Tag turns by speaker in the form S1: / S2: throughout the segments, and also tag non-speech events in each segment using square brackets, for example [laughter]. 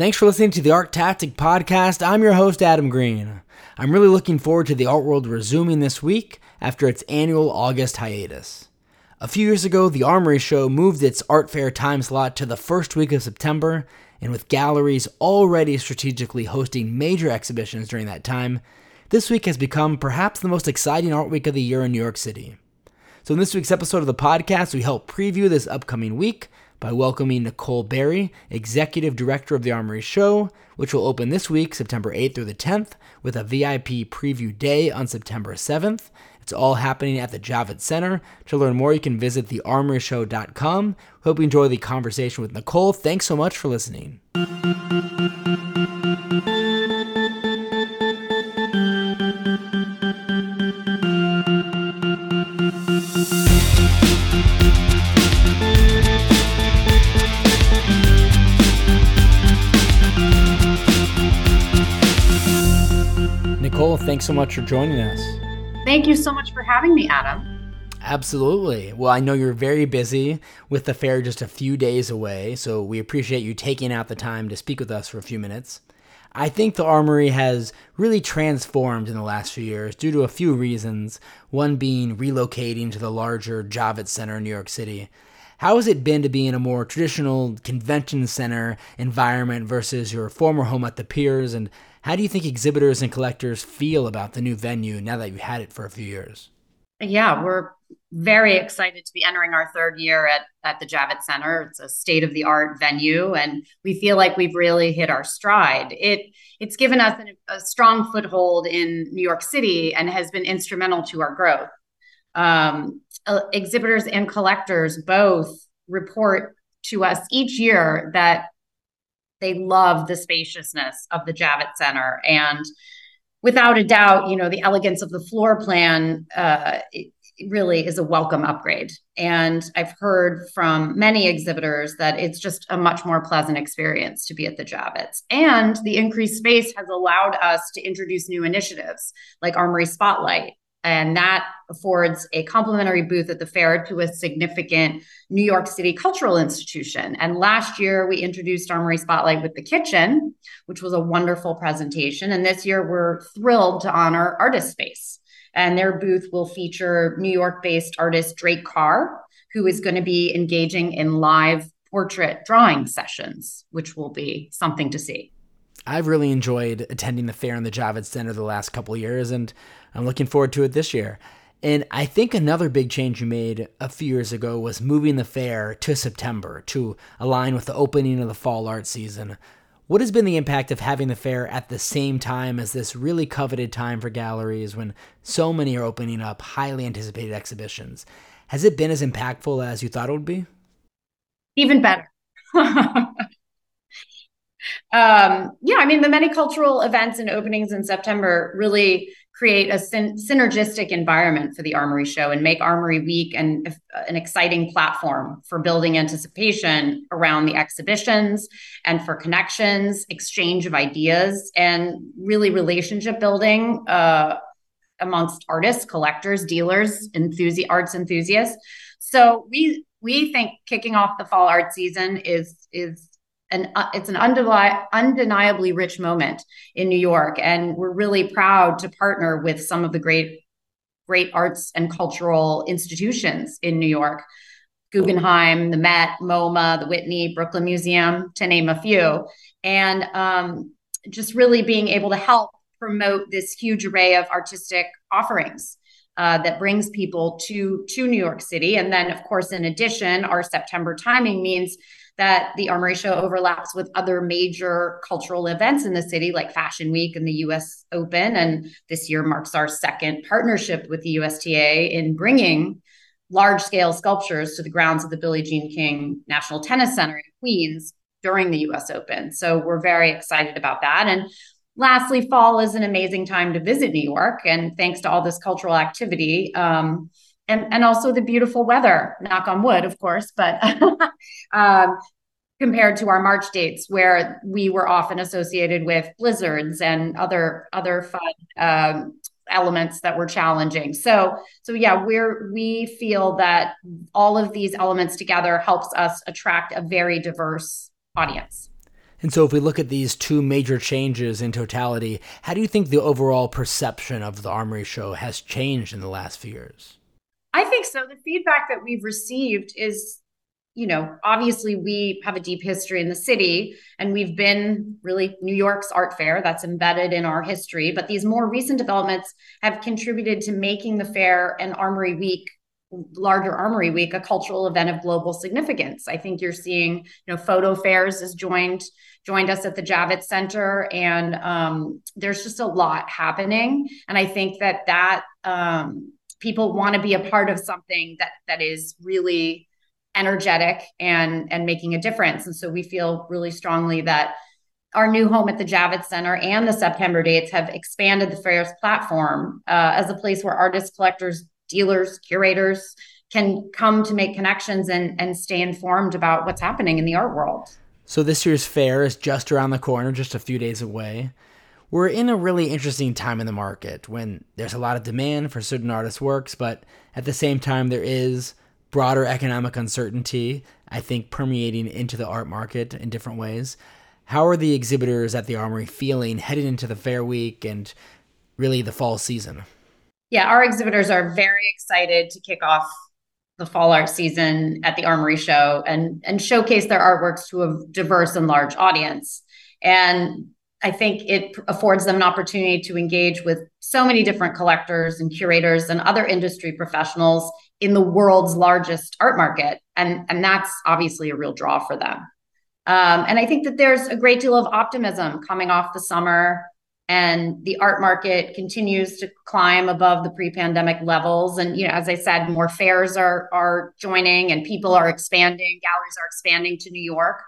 S1: Thanks for listening to the ArtTactic Podcast. I'm your host, Adam Green. I'm really looking forward to the art world resuming this week after its annual August hiatus. A few years ago, the Armory Show moved its art fair time slot to the first week of September, and with galleries already strategically hosting major exhibitions during that time, this week has become perhaps the most exciting art week of the year in New York City. So, in this week's episode of the podcast, we help preview this upcoming week by welcoming Nicole Berry, Executive Director of the Armory Show, which will open this week, September 8th through the 10th, with a VIP preview day on September 7th. It's all happening at the Javits Center. To learn more, you can visit thearmoryshow.com. Hope you enjoy the conversation with Nicole. Thanks so much for listening. Thanks so much for joining us.
S2: Thank you so much for having me, Adam.
S1: Absolutely. Well, I know you're very busy with the fair just a few days away, so we appreciate you taking out the time to speak with us for a few minutes. I think the Armory has really transformed in the last few years due to a few reasons, one being relocating to the larger Javits Center in New York City. How has it been to be in a more traditional convention center environment versus your former home at the Piers, and how do you think exhibitors and collectors feel about the new venue now that you've had it for a few years?
S2: Yeah, we're very excited to be entering our third year at, at the Javits Center. It's a state of the art venue, and we feel like we've really hit our stride. It it's given us an, a strong foothold in New York City and has been instrumental to our growth. Um, uh, exhibitors and collectors both report to us each year that they love the spaciousness of the Javits Center. And without a doubt, you know, the elegance of the floor plan uh, really is a welcome upgrade. And I've heard from many exhibitors that it's just a much more pleasant experience to be at the Javits. And the increased space has allowed us to introduce new initiatives like Armory Spotlight, and that affords a complimentary booth at the fair to a significant New York City cultural institution. And last year, we introduced Armory Spotlight with the kitchen, which was a wonderful presentation. And this year, we're thrilled to honor Artists Space. And their booth will feature New York based artist Drake Carr, who is going to be engaging in live portrait drawing sessions, which will be something to see.
S1: I've really enjoyed attending the fair in the Javits Center the last couple years, and I'm looking forward to it this year. And I think another big change you made a few years ago was moving the fair to September to align with the opening of the fall art season. What has been the impact of having the fair at the same time as this really coveted time for galleries when so many are opening up highly anticipated exhibitions? Has it been as impactful as you thought it would be?
S2: Even better. [laughs] um, yeah, I mean, the many cultural events and openings in September really create a syn- synergistic environment for the Armory Show and make Armory Week an, an exciting platform for building anticipation around the exhibitions and for connections, exchange of ideas, and really relationship building uh, amongst artists, collectors, dealers, enthusi- arts enthusiasts. So we we think kicking off the fall art season is is an uh, it's an undeni- undeniably rich moment in New York, and we're really proud to partner with some of the great great arts and cultural institutions in New York. Guggenheim, the Met, MoMA, the Whitney, Brooklyn Museum, to name a few. And um, just really being able to help promote this huge array of artistic offerings uh, that brings people to to New York City. And then, of course, in addition, our September timing means that the Armory Show overlaps with other major cultural events in the city, like Fashion Week and the US Open. And this year marks our second partnership with the USTA in bringing large scale sculptures to the grounds of the Billie Jean King National Tennis Center in Queens during the US Open. So we're very excited about that. And lastly, fall is an amazing time to visit New York. And thanks to all this cultural activity, um, and and also the beautiful weather knock on wood of course but [laughs] um, compared to our march dates where we were often associated with blizzards and other other fun um, elements that were challenging so so yeah we're we feel that all of these elements together helps us attract a very diverse audience
S1: And so, if we look at these two major changes in totality, how do you think the overall perception of the Armory Show has changed in the last few years?
S2: I think so. The feedback that we've received is, you know, obviously we have a deep history in the city and we've been really New York's art fair that's embedded in our history. But these more recent developments have contributed to making the fair and Armory Week larger armory week a cultural event of global significance i think you're seeing you know photo fairs has joined joined us at the javits center and um, there's just a lot happening and i think that that um, people want to be a part of something that that is really energetic and and making a difference and so we feel really strongly that our new home at the Javits Center and the September dates have expanded the fair's platform uh, as a place where artists, collectors, dealers, curators can come to make connections and, and stay informed about what's happening in the art world.
S1: So, this year's fair is just around the corner, just a few days away we're in a really interesting time in the market when there's a lot of demand for certain artists' works, but at the same time, there is broader economic uncertainty, I think, permeating into the art market in different ways. How are the exhibitors at the Armory feeling heading into the fair week and really the fall season?
S2: Yeah, our exhibitors are very excited to kick off the fall art season at the Armory Show and, and showcase their artworks to a diverse and large audience. And I think it affords them an opportunity to engage with so many different collectors and curators and other industry professionals in the world's largest art market. And, and that's obviously a real draw for them. Um, and I think that there's a great deal of optimism coming off the summer, and the art market continues to climb above the pre-pandemic levels. And you know, as I said, more fairs are are joining, and people are expanding. Galleries are expanding to New York.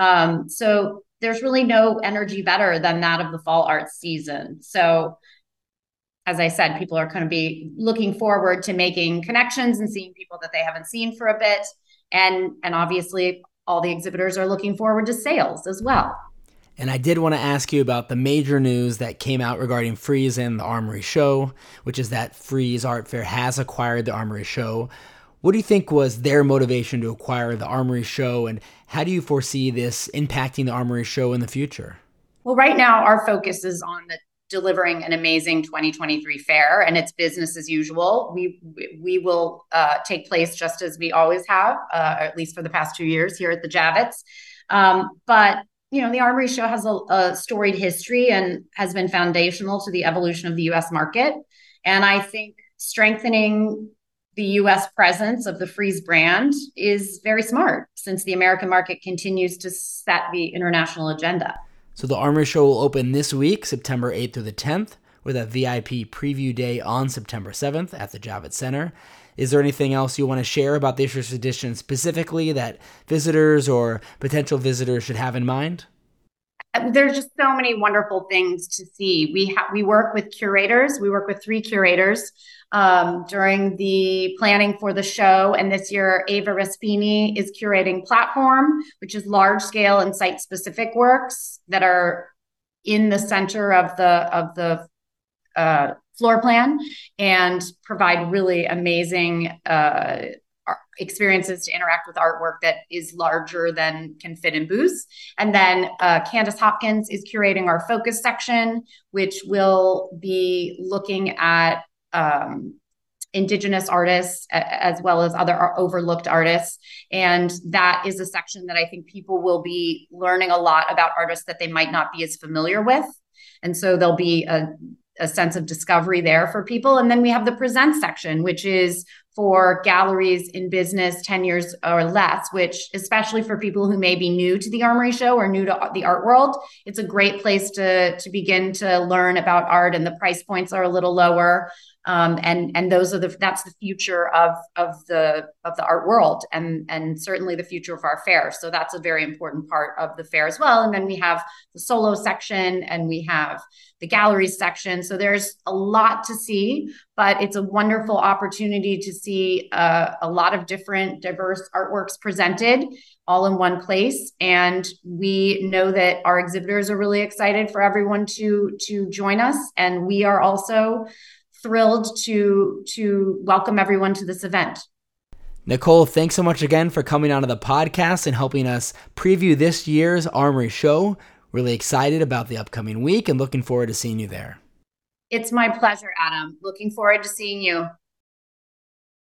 S2: Um, so there's really no energy better than that of the fall art season. So, as I said, people are going to be looking forward to making connections and seeing people that they haven't seen for a bit, and and obviously all the exhibitors are looking forward to sales as well.
S1: And I did want to ask you about the major news that came out regarding Frieze and the Armory Show, which is that Frieze Art Fair has acquired the Armory Show. What do you think was their motivation to acquire the Armory Show, and how do you foresee this impacting the Armory Show in the future?
S2: Well, right now, our focus is on the delivering an amazing 2023 fair and it's business as usual. We we will uh, take place just as we always have uh, at least for the past two years here at the javits. Um, but you know the armory show has a, a, storied history and has been foundational to the evolution of the us market. And i think strengthening the US presence of the Frieze brand is very smart since the American market continues to set the international agenda.
S1: So the Armory Show will open this week, September 8th through the 10th, with a VIP preview day on September 7th at the Javits Center. Is there anything else you want to share about this year's edition specifically that visitors or potential visitors should have in mind?
S2: There's just so many wonderful things to see. We ha- we work with curators. We work with three curators um, during the planning for the show, and this year Eva Respini is curating Platform, which is large scale and site specific works that are in the center of the of the uh, floor plan and provide really amazing uh, experiences to interact with artwork that is larger than can fit in booths. And then uh, Candice Hopkins is curating our focus section, which will be looking at um, indigenous artists as well as other overlooked artists. And that is a section that i think people will be learning a lot about artists that they might not be as familiar with. And so there'll be a, a sense of discovery there for people. And then we have the present section which is for galleries in business 10 years or less, which, especially for people who may be new to the Armory Show or new to the art world, it's a great place to, to begin to learn about art. And the price points are a little lower um, and and those are the that's the future of of the of the art world and and certainly the future of our fair. So that's a very important part of the fair as well. And then we have the solo section and we have the galleries section. So there's a lot to see but it's a wonderful opportunity to see uh, a lot of different diverse artworks presented all in one place. And we know that our exhibitors are really excited for everyone to to join us. And we are also thrilled to to welcome everyone to this event.
S1: Nicole, thanks so much again for coming onto the podcast and helping us preview this year's Armory show. Really excited about the upcoming week and looking forward to seeing you there.
S2: It's my pleasure, Adam. Looking forward to seeing you.